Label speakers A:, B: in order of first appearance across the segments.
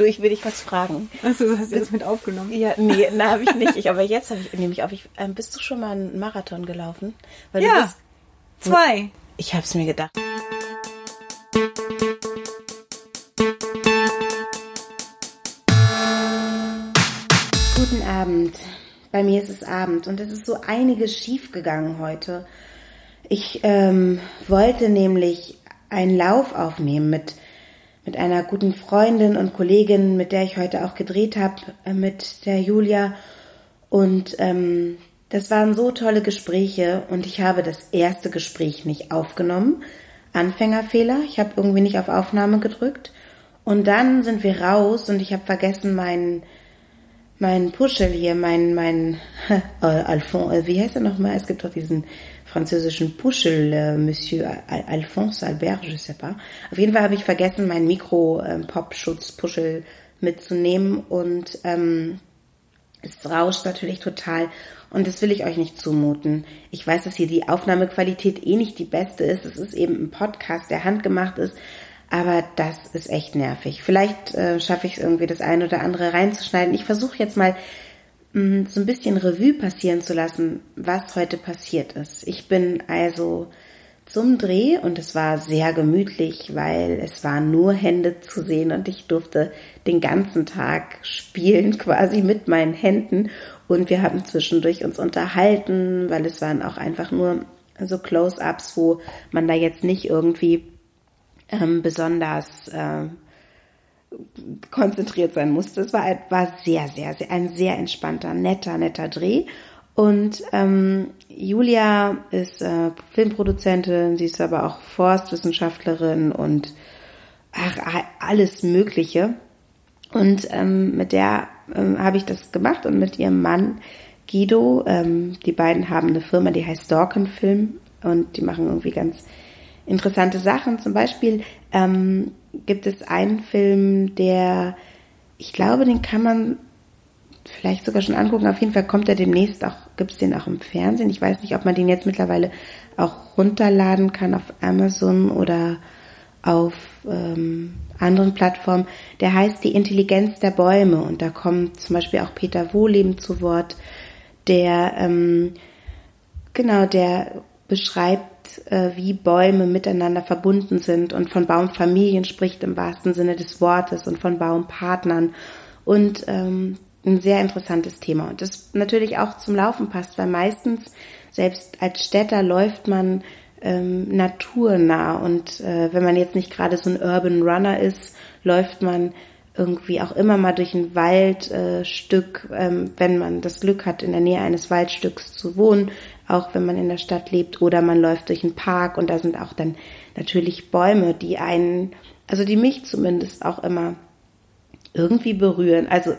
A: Du, ich will dich was fragen.
B: Achso, du hast das mit aufgenommen.
A: Ja, nee, na, habe ich nicht. Ich, aber jetzt habe ich, nehme ich auf. Ich, ähm, bist du schon mal einen Marathon gelaufen? Weil
B: Ja.
A: Du bist,
B: Zwei.
A: ich habe es mir gedacht. Guten Abend. Bei mir ist es Abend und es ist so einiges schiefgegangen heute. Ich ähm, wollte nämlich einen Lauf aufnehmen mit, mit einer guten Freundin und Kollegin, mit der ich heute auch gedreht habe, äh, mit der Julia. Und ähm, das waren so tolle Gespräche und ich habe das erste Gespräch nicht aufgenommen. Anfängerfehler, ich habe irgendwie nicht auf Aufnahme gedrückt. Und dann sind wir raus und ich habe vergessen, meinen mein Puschel hier, mein, mein, äh, Alphonse, äh, wie heißt er nochmal? Es gibt doch diesen französischen Puschel, äh, Monsieur Al Alphonse Albert, je sais pas. Auf jeden Fall habe ich vergessen, meinen Mikro-Pop-Schutz-Puschel mitzunehmen und ähm, es rauscht natürlich total und das will ich euch nicht zumuten. Ich weiß, dass hier die Aufnahmequalität eh nicht die beste ist. Es ist eben ein Podcast, der handgemacht ist, aber das ist echt nervig. Vielleicht äh, schaffe ich es irgendwie, das eine oder andere reinzuschneiden. Ich versuche jetzt mal so ein bisschen Revue passieren zu lassen, was heute passiert ist. Ich bin also zum Dreh und es war sehr gemütlich, weil es waren nur Hände zu sehen und ich durfte den ganzen Tag spielen quasi mit meinen Händen und wir haben zwischendurch uns unterhalten, weil es waren auch einfach nur so Close-ups, wo man da jetzt nicht irgendwie ähm, besonders äh, konzentriert sein musste. Es war, war sehr, sehr, sehr, ein sehr entspannter, netter, netter Dreh. Und ähm, Julia ist äh, Filmproduzentin, sie ist aber auch Forstwissenschaftlerin und ach, alles Mögliche. Und ähm, mit der ähm, habe ich das gemacht und mit ihrem Mann Guido. Ähm, die beiden haben eine Firma, die heißt Dorken Film und die machen irgendwie ganz interessante Sachen. Zum Beispiel ähm, gibt es einen Film, der, ich glaube, den kann man vielleicht sogar schon angucken. Auf jeden Fall kommt er demnächst auch, gibt es den auch im Fernsehen. Ich weiß nicht, ob man den jetzt mittlerweile auch runterladen kann auf Amazon oder auf ähm, anderen Plattformen. Der heißt Die Intelligenz der Bäume und da kommt zum Beispiel auch Peter Wohleben zu Wort, der ähm, genau, der beschreibt, äh, wie Bäume miteinander verbunden sind und von Baumfamilien spricht im wahrsten Sinne des Wortes und von Baumpartnern. Und ähm, ein sehr interessantes Thema. Und das natürlich auch zum Laufen passt, weil meistens selbst als Städter läuft man ähm, naturnah. Und äh, wenn man jetzt nicht gerade so ein Urban Runner ist, läuft man irgendwie auch immer mal durch ein Waldstück, äh, ähm, wenn man das Glück hat, in der Nähe eines Waldstücks zu wohnen, auch wenn man in der Stadt lebt, oder man läuft durch einen Park und da sind auch dann natürlich Bäume, die einen, also die mich zumindest auch immer irgendwie berühren. Also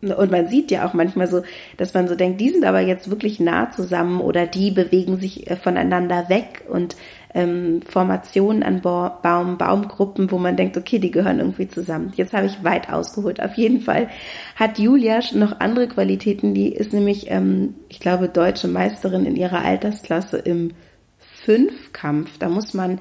A: und man sieht ja auch manchmal so, dass man so denkt, die sind aber jetzt wirklich nah zusammen oder die bewegen sich voneinander weg und ähm, Formationen an Baum, Baumgruppen, wo man denkt, okay, die gehören irgendwie zusammen. Jetzt habe ich weit ausgeholt. Auf jeden Fall hat Julia noch andere Qualitäten. Die ist nämlich, ähm, ich glaube, deutsche Meisterin in ihrer Altersklasse im Fünfkampf. Da muss man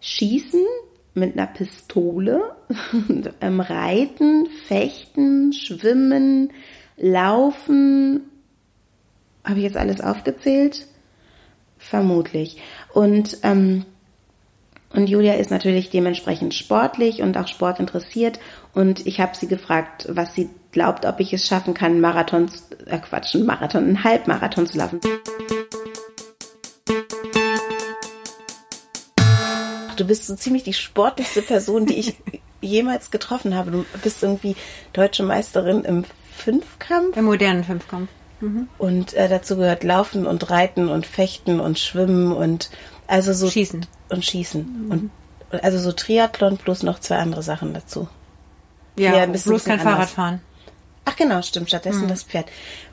A: schießen mit einer Pistole, ähm, reiten, fechten, schwimmen, laufen. Habe ich jetzt alles aufgezählt? Vermutlich. Und, ähm, und Julia ist natürlich dementsprechend sportlich und auch sportinteressiert. Und ich habe sie gefragt, was sie glaubt, ob ich es schaffen kann, einen Marathon, äh Quatsch, einen Marathon, einen Halbmarathon zu laufen. Du bist so ziemlich die sportlichste Person, die ich jemals getroffen habe. Du bist irgendwie deutsche Meisterin im Fünfkampf.
B: Im modernen Fünfkampf.
A: Mhm. Und äh, dazu gehört Laufen und Reiten und Fechten und Schwimmen und also so
B: Schießen.
A: und Schießen mhm. und also so Triathlon plus noch zwei andere Sachen dazu.
B: Ja, ja bloß kein anders. Fahrradfahren.
A: Ach genau, stimmt. Stattdessen mhm. das Pferd.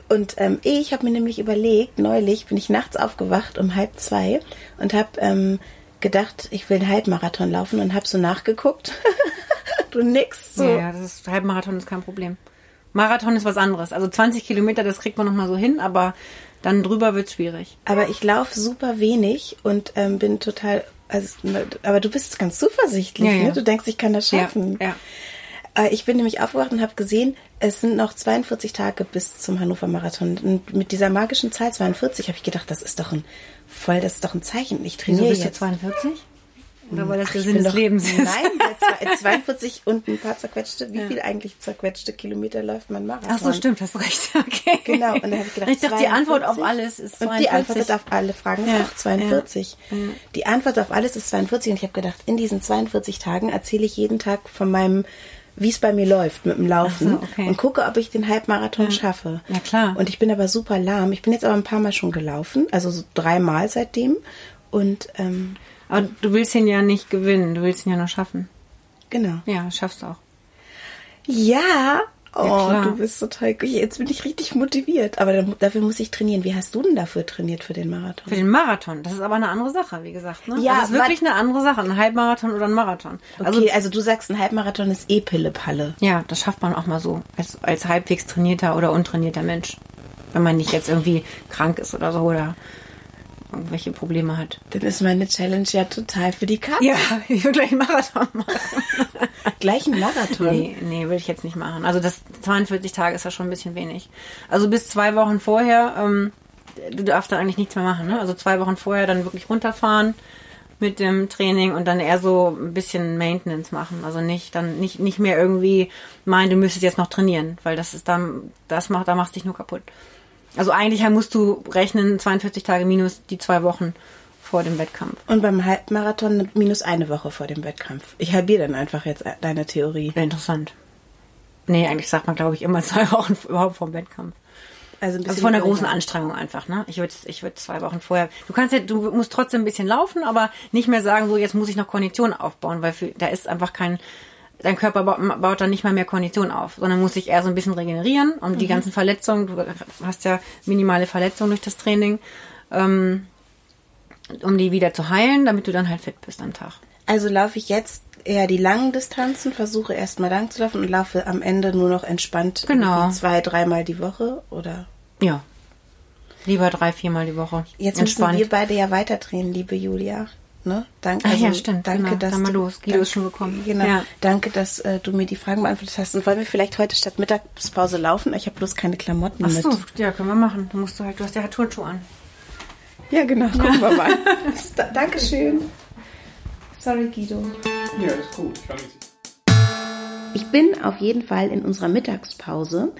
A: Und ähm, ich habe mir nämlich überlegt, neulich bin ich nachts aufgewacht um halb zwei und habe ähm, gedacht, ich will einen Halbmarathon laufen und habe so nachgeguckt. du nix so.
B: Ja, ja, das ist, Halbmarathon ist kein Problem. Marathon ist was anderes. Also 20 Kilometer, das kriegt man noch mal so hin, aber dann drüber wird schwierig.
A: Aber ich laufe super wenig und ähm, bin total. Also, aber du bist ganz zuversichtlich,
B: Ja, ja.
A: ne? Du denkst, ich kann das schaffen.
B: Ja.
A: Äh, Ich bin nämlich aufgewacht und habe gesehen, es sind noch 42 Tage bis zum Hannover Marathon. Und mit dieser magischen Zahl 42 habe ich gedacht, das ist doch ein voll, das ist doch ein Zeichen. Ich
B: Wieso
A: trainiere
B: bist du
A: jetzt.
B: 42? Oder weil das
A: Ach,
B: der
A: ich
B: Sinn des
A: doch-
B: Lebens?
A: Nein, bei zwei- 42 und ein paar zerquetschte. Wie viel eigentlich zerquetschte Kilometer läuft man Marathon?
B: Ach so, stimmt, hast recht. Okay.
A: Genau, und dann habe ich gedacht,
B: Ich dachte, die Antwort auf
A: 42.
B: alles ist 42.
A: Und die Antwort auf alle Fragen ist
B: Ja,
A: auch 42. Die Antwort auf alles ist 42 und ich habe gedacht, in diesen 42 Tagen erzähle ich jeden Tag von meinem, wie es bei mir läuft mit dem Laufen
B: Ach so, okay.
A: und gucke, ob ich den Halbmarathon schaffe.
B: Ja, klar.
A: Und ich bin aber super lahm. Ich bin jetzt aber ein paar Mal schon gelaufen, also so dreimal seitdem. Und ähm,
B: Aber du willst ihn ja nicht gewinnen, du willst ihn ja nur schaffen.
A: genau.
B: Ja, schaffst du auch.
A: Ja. Oh,
B: klar.
A: du bist so toll. Jetzt bin ich richtig motiviert. Aber dafür muss ich trainieren. Wie hast du denn dafür trainiert für den Marathon?
B: Für den Marathon, das ist aber eine andere Sache, wie gesagt. Ne?
A: Ja,
B: das ist wirklich eine andere Sache, ein Halbmarathon oder ein Marathon.
A: Also, okay, also du sagst, ein Halbmarathon ist eh Pille-Palle.
B: Ja, das schafft man auch mal so, als, als halbwegs trainierter oder untrainierter Mensch. Wenn man nicht jetzt irgendwie krank ist oder so oder irgendwelche Probleme hat.
A: Dann ist meine Challenge ja total für die Katze.
B: Ja, ich will gleich einen Marathon machen.
A: Gleich ein Marathon.
B: Nee, nee, will ich jetzt nicht machen. Also das 42 Tage ist ja schon ein bisschen wenig. Also bis zwei Wochen vorher, ähm, du darfst dann eigentlich nichts mehr machen. Ne? Also zwei Wochen vorher dann wirklich runterfahren mit dem Training und dann eher so ein bisschen Maintenance machen. Also nicht dann nicht nicht mehr irgendwie meinen, du müsstest jetzt noch trainieren, weil das ist dann das macht da machst dich nur kaputt. Also eigentlich musst du rechnen 42 Tage minus die zwei Wochen vor dem Wettkampf.
A: Und beim Halbmarathon minus eine Woche vor dem Wettkampf. Ich halbiere dann einfach jetzt deine Theorie.
B: Interessant. Nee, eigentlich sagt man, glaube ich, immer zwei Wochen überhaupt vom Wettkampf.
A: Also ein bisschen
B: Also von der großen. Anstrengung einfach, ne? Ich würde ich würd zwei Wochen vorher. Du kannst ja, du musst trotzdem ein bisschen laufen, aber nicht mehr sagen, so jetzt muss ich noch Kondition aufbauen, weil für, da ist einfach kein, dein Körper baut, dann nicht mal mehr Kondition auf, sondern muss sich eher so ein bisschen regenerieren, um die ganzen Verletzungen, du hast ja minimale Verletzungen durch das Training, ähm, um die wieder zu heilen, damit du dann halt fit bist am Tag.
A: Also laufe ich jetzt eher die langen Distanzen, versuche erstmal lang zu laufen und laufe am Ende nur noch entspannt
B: Genau.
A: zwei, dreimal die Woche oder
B: Ja. Lieber drei, viermal die Woche.
A: Jetzt müssen wir beide ja weiter trainieren, liebe Julia. Ne? Danke,
B: Ach ja, stimmt,
A: Danke,
B: genau.
A: dass
B: Dann mal
A: du,
B: los. Guido ist schon gekommen.
A: Genau.
B: Ja.
A: Danke, dass äh, du mir die Fragen beantwortet hast. Und wollen wir vielleicht heute statt Mittagspause laufen? Ich habe bloß keine Klamotten
B: Ach
A: mit.
B: so, ja, können wir machen. Du musst du halt, du hast ja Turnschuhe an.
A: Ja, genau. Gucken wir mal. Da, Dankeschön. Sorry, Guido.
C: Ja, ist gut.
A: Ich bin auf jeden Fall in unserer Mittagspause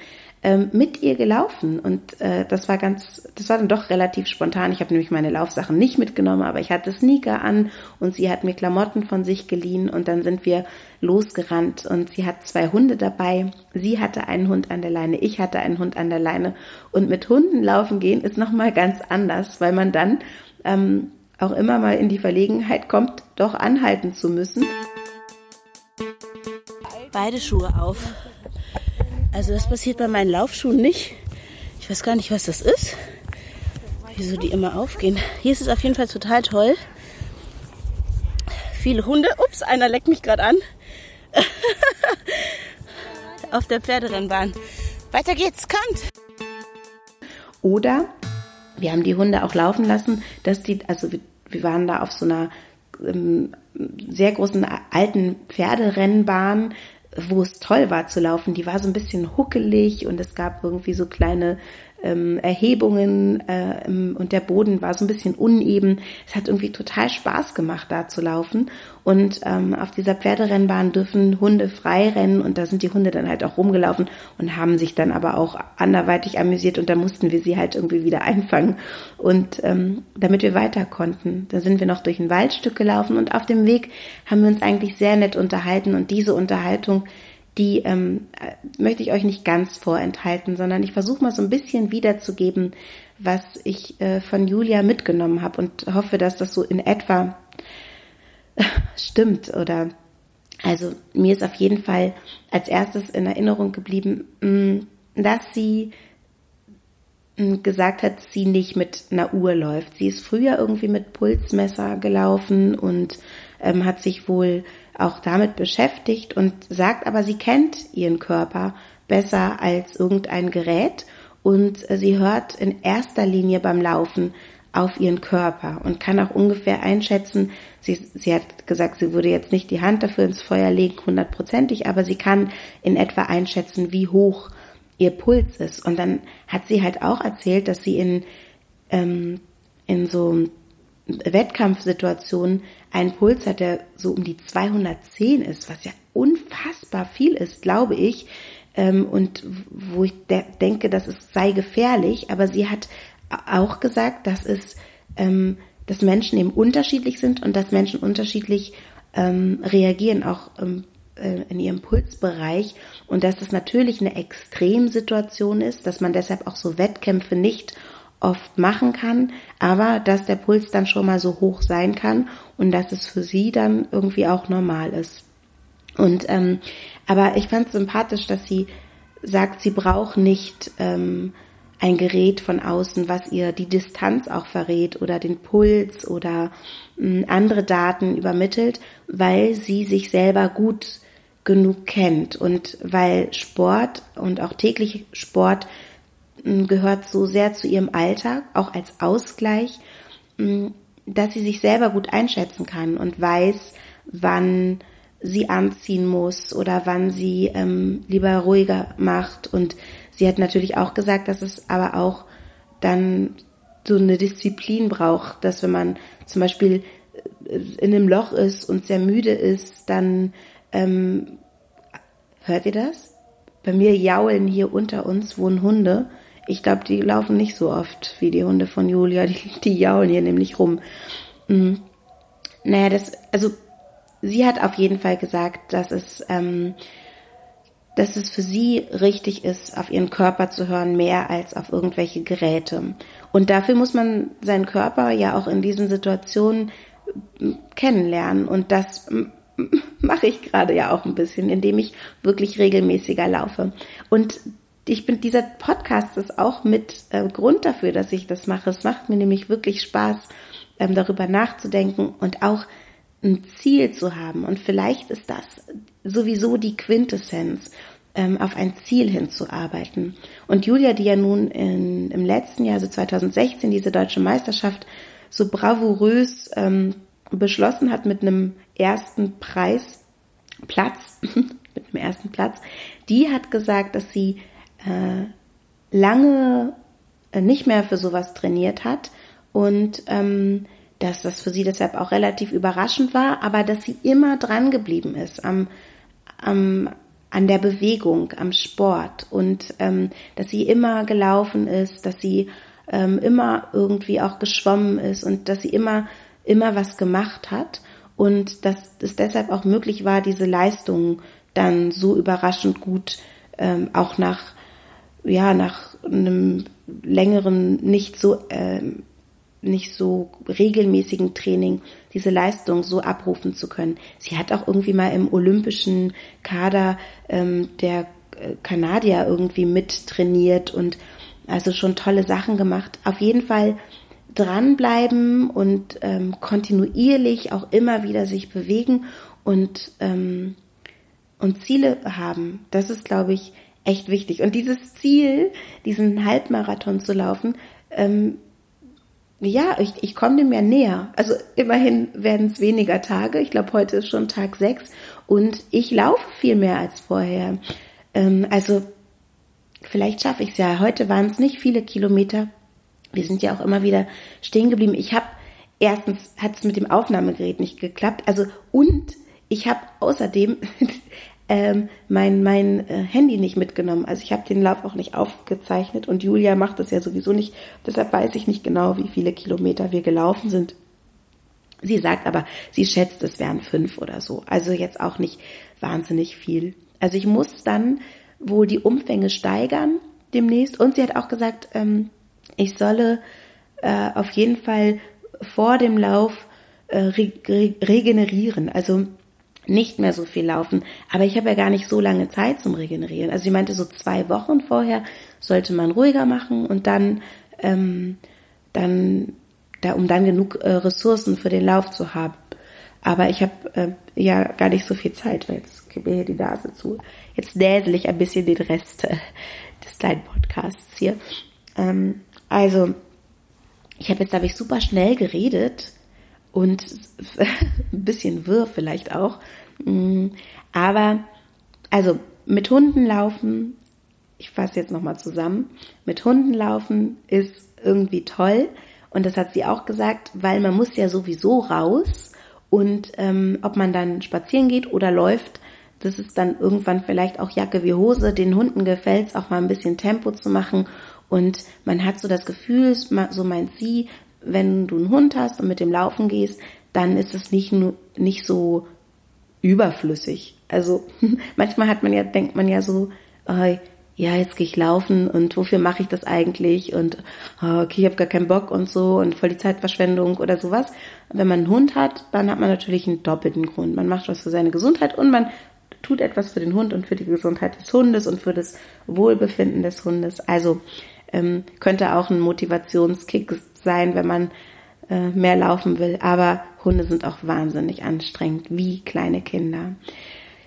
A: ähm, mit ihr gelaufen und äh, das war ganz, das war dann doch relativ spontan. Ich habe nämlich meine Laufsachen nicht mitgenommen, aber ich hatte Sneaker an und sie hat mir Klamotten von sich geliehen und dann sind wir losgerannt und sie hat zwei Hunde dabei. Sie hatte einen Hund an der Leine, ich hatte einen Hund an der Leine und mit Hunden laufen gehen ist noch mal ganz anders, weil man dann ähm, auch immer mal in die Verlegenheit kommt, doch anhalten zu müssen. Beide Schuhe auf. Also das passiert bei meinen Laufschuhen nicht. Ich weiß gar nicht, was das ist. Wieso die immer aufgehen. Hier ist es auf jeden Fall total toll. Viele Hunde. Ups, einer leckt mich gerade an. auf der Pferderennbahn. Weiter geht's, kommt! Oder wir haben die Hunde auch laufen lassen, dass die, also wir, waren da auf so einer ähm, sehr großen alten Pferderennbahn, wo es toll war zu laufen. Die war so ein bisschen huckelig und es gab irgendwie so kleine ähm, Erhebungen äh, im- und der Boden war so ein bisschen uneben. Es hat irgendwie total Spaß gemacht, da zu laufen. Und ähm, auf dieser Pferderennbahn dürfen Hunde frei rennen und da sind die Hunde dann halt auch rumgelaufen und haben sich dann aber auch anderweitig amüsiert und da mussten wir sie halt irgendwie wieder einfangen. Und ähm, damit wir weiter konnten, dann sind wir noch durch ein Waldstück gelaufen und auf dem Weg haben wir uns eigentlich sehr nett unterhalten und diese Unterhaltung, die ähm, äh, möchte ich euch nicht ganz vorenthalten, sondern ich versuche mal so ein bisschen wiederzugeben, was ich äh, von Julia mitgenommen habe und hoffe, dass das so in etwa stimmt oder also mir ist auf jeden Fall als erstes in Erinnerung geblieben, mh, dass sie mh, gesagt hat, sie nicht mit einer Uhr läuft. Sie ist früher irgendwie mit Pulsmesser gelaufen und ähm, hat sich wohl auch damit beschäftigt und sagt aber, sie kennt ihren Körper besser als irgendein Gerät und sie hört in erster Linie beim Laufen auf ihren Körper und kann auch ungefähr einschätzen, sie, sie hat gesagt, sie würde jetzt nicht die Hand dafür ins Feuer legen, hundertprozentig, aber sie kann in etwa einschätzen, wie hoch ihr Puls ist. Und dann hat sie halt auch erzählt, dass sie in, ähm, in so Wettkampfsituationen einen Puls hat, der so um die 210 ist, was ja unfassbar viel ist, glaube ich. Ähm, und wo ich de denke, dass es sei gefährlich, aber sie hat auch gesagt, dass es, ähm, dass Menschen eben unterschiedlich sind und dass Menschen unterschiedlich ähm, reagieren, auch äh, in ihrem Pulsbereich und dass es natürlich eine Extremsituation ist, dass man deshalb auch so Wettkämpfe nicht oft machen kann, aber dass der Puls dann schon mal so hoch sein kann und dass es für sie dann irgendwie auch normal ist. Und ähm, aber ich fand es sympathisch, dass sie sagt, sie braucht nicht ähm, ein Gerät von außen, was ihr die Distanz auch verrät oder den Puls oder äh, andere Daten übermittelt, weil sie sich selber gut genug kennt und weil Sport und auch täglich Sport gehört so sehr zu ihrem Alltag, auch als Ausgleich, dass sie sich selber gut einschätzen kann und weiß, wann sie anziehen muss oder wann sie ähm, lieber ruhiger macht. Und sie hat natürlich auch gesagt, dass es aber auch dann so eine Disziplin braucht, dass wenn man zum Beispiel äh, in einem Loch ist und sehr müde ist, dann ähm, hört ihr das? Bei mir jaulen hier unter uns wohnen Hunde ich glaube, die laufen nicht so oft wie die Hunde von Julia. Die, die jaulen hier nämlich rum. Mhm. Naja, das, also sie hat auf jeden Fall gesagt, dass es, ähm, dass es für sie richtig ist, auf ihren Körper zu hören, mehr als auf irgendwelche Geräte. Und dafür muss man seinen Körper ja auch in diesen Situationen kennenlernen. Und das mache ich gerade ja auch ein bisschen, indem ich wirklich regelmäßiger laufe. Und ich bin, dieser Podcast ist auch mit äh, Grund dafür, dass ich das mache. Es macht mir nämlich wirklich Spaß, ähm, darüber nachzudenken und auch ein Ziel zu haben. Und vielleicht ist das sowieso die Quintessenz, ähm, auf ein Ziel hinzuarbeiten. Und Julia, die ja nun in, im letzten Jahr, also 2016, diese deutsche Meisterschaft so bravourös ähm, beschlossen hat mit einem ersten Preis, Platz, mit einem ersten Platz, die hat gesagt, dass sie äh, lange äh, nicht mehr für sowas trainiert hat und ähm, dass das für sie deshalb auch relativ überraschend war, aber dass sie immer dran geblieben ist am, am an der Bewegung, am Sport und ähm, dass sie immer gelaufen ist, dass sie ähm, immer irgendwie auch geschwommen ist und dass sie immer immer was gemacht hat und dass es deshalb auch möglich war, diese Leistungen dann so überraschend gut ähm, auch nach ja, nach einem längeren, nicht so, äh, nicht so regelmäßigen Training diese Leistung so abrufen zu können. Sie hat auch irgendwie mal im olympischen Kader ähm, der äh, Kanadier irgendwie mit trainiert und also schon tolle Sachen gemacht. Auf jeden Fall dranbleiben und ähm, kontinuierlich auch immer wieder sich bewegen und, ähm, und Ziele haben. Das ist, glaube ich, echt wichtig. Und dieses Ziel, diesen Halbmarathon zu laufen, ähm, ja, ich, ich komme dem ja näher. Also immerhin werden es weniger Tage. Ich glaube, heute ist schon Tag sechs und ich laufe viel mehr als vorher. Ähm, also vielleicht schaffe ich es ja. Heute waren es nicht viele Kilometer. Wir sind ja auch immer wieder stehen geblieben. Ich habe erstens hat es mit dem Aufnahmegerät nicht geklappt. Also und ich habe außerdem ähm, mein, mein äh, Handy nicht mitgenommen. Also ich habe den Lauf auch nicht aufgezeichnet und Julia macht das ja sowieso nicht. Deshalb weiß ich nicht genau, wie viele Kilometer wir gelaufen sind. Sie sagt aber, sie schätzt, es wären fünf oder so. Also jetzt auch nicht wahnsinnig viel. Also ich muss dann wohl die Umfänge steigern demnächst. Und sie hat auch gesagt, ähm, ich solle äh, auf jeden Fall vor dem Lauf äh, re regenerieren. Also nicht mehr so viel laufen. Aber ich habe ja gar nicht so lange Zeit zum Regenerieren. Also sie meinte, so zwei Wochen vorher sollte man ruhiger machen und dann, ähm, dann, da, um dann genug äh, Ressourcen für den Lauf zu haben. Aber ich habe äh, ja gar nicht so viel Zeit, weil jetzt gibt mir hier die Nase zu. Jetzt näsel ich ein bisschen den Rest äh, des kleinen Podcasts hier. Ähm, also, ich habe jetzt, glaube ich, super schnell geredet und ein bisschen wirr vielleicht auch. Mm, aber, also mit Hunden laufen, ich fasse jetzt nochmal zusammen, mit Hunden laufen ist irgendwie toll. Und das hat sie auch gesagt, weil man muss ja sowieso raus. Und ähm, ob man dann spazieren geht oder läuft, das ist dann irgendwann vielleicht auch Jacke wie Hose. Den Hunden gefällt es auch mal ein bisschen Tempo zu machen. Und man hat so das Gefühl, so meint sie, wenn du einen Hund hast und mit dem laufen gehst, dann ist es nicht nur nicht so überflüssig. Also manchmal hat man ja, denkt man ja so, äh, ja, jetzt gehe ich laufen und wofür mache ich das eigentlich und oh, okay, ich habe gar keinen Bock und so und voll die Zeitverschwendung oder sowas. wenn man einen Hund hat, dann hat man natürlich einen doppelten Grund. Man macht was für seine Gesundheit und man tut etwas für den Hund und für die Gesundheit des Hundes und für das Wohlbefinden des Hundes. Also ähm, könnte auch ein Motivationskick sein, wenn man äh, mehr laufen will. Aber Hunde sind auch wahnsinnig anstrengend, wie kleine Kinder.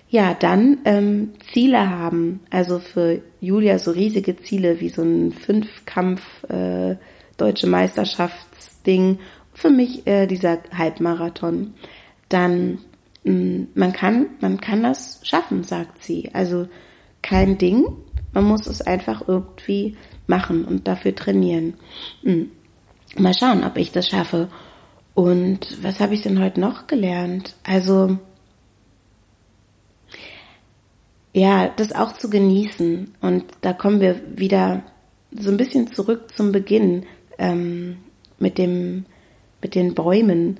A: Ja, dann ähm, Ziele haben. Also für Julia so riesige Ziele wie so ein Fünfkampf äh, deutsche Meisterschaftsding. Für mich äh, dieser Halbmarathon. Dann mm, man kann man kann das schaffen, sagt sie. Also kein Ding. Man muss es einfach irgendwie machen und dafür trainieren. Mh. Mal schauen, ob ich das schaffe. Und was habe ich denn heute noch gelernt? Also, ja, das auch zu genießen. Und da kommen wir wieder so ein bisschen zurück zum Beginn ähm, mit dem, mit den Bäumen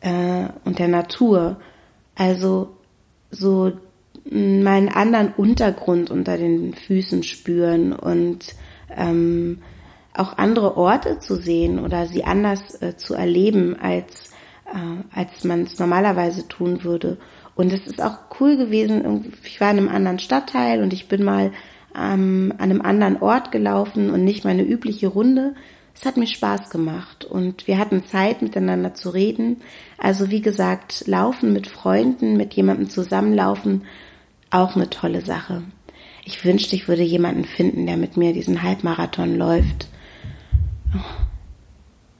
A: äh, und der Natur. Also so meinen anderen Untergrund unter den Füßen spüren und ähm, auch andere Orte zu sehen oder sie anders äh, zu erleben, als, äh, als man es normalerweise tun würde. Und es ist auch cool gewesen, ich war in einem anderen Stadtteil und ich bin mal ähm, an einem anderen Ort gelaufen und nicht meine übliche Runde. Es hat mir Spaß gemacht und wir hatten Zeit miteinander zu reden. Also wie gesagt, laufen mit Freunden, mit jemandem zusammenlaufen, auch eine tolle Sache. Ich wünschte, ich würde jemanden finden, der mit mir diesen Halbmarathon läuft.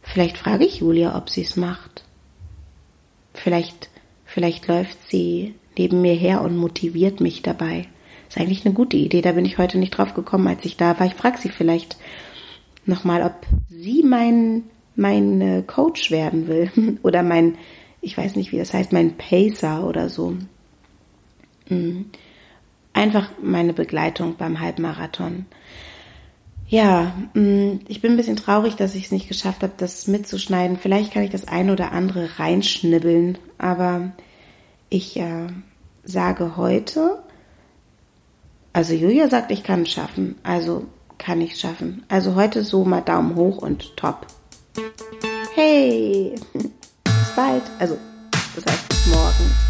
A: Vielleicht frage ich Julia, ob sie es macht. Vielleicht, vielleicht läuft sie neben mir her und motiviert mich dabei. Ist eigentlich eine gute Idee. Da bin ich heute nicht drauf gekommen, als ich da war. Ich frage sie vielleicht nochmal, ob sie mein, mein äh, Coach werden will. oder mein, ich weiß nicht, wie das heißt, mein Pacer oder so. Mhm. Einfach meine Begleitung beim Halbmarathon. Ja, mm, ich bin ein bisschen traurig, dass ich es nicht geschafft habe, das mitzuschneiden. Vielleicht kann ich das eine oder andere reinschnibbeln, aber ich äh, sage heute, also Julia sagt, ich kann es schaffen, also kann ich es schaffen. Also heute so mal Daumen hoch und top. Hey, bis bald. Also, das heißt bis morgen.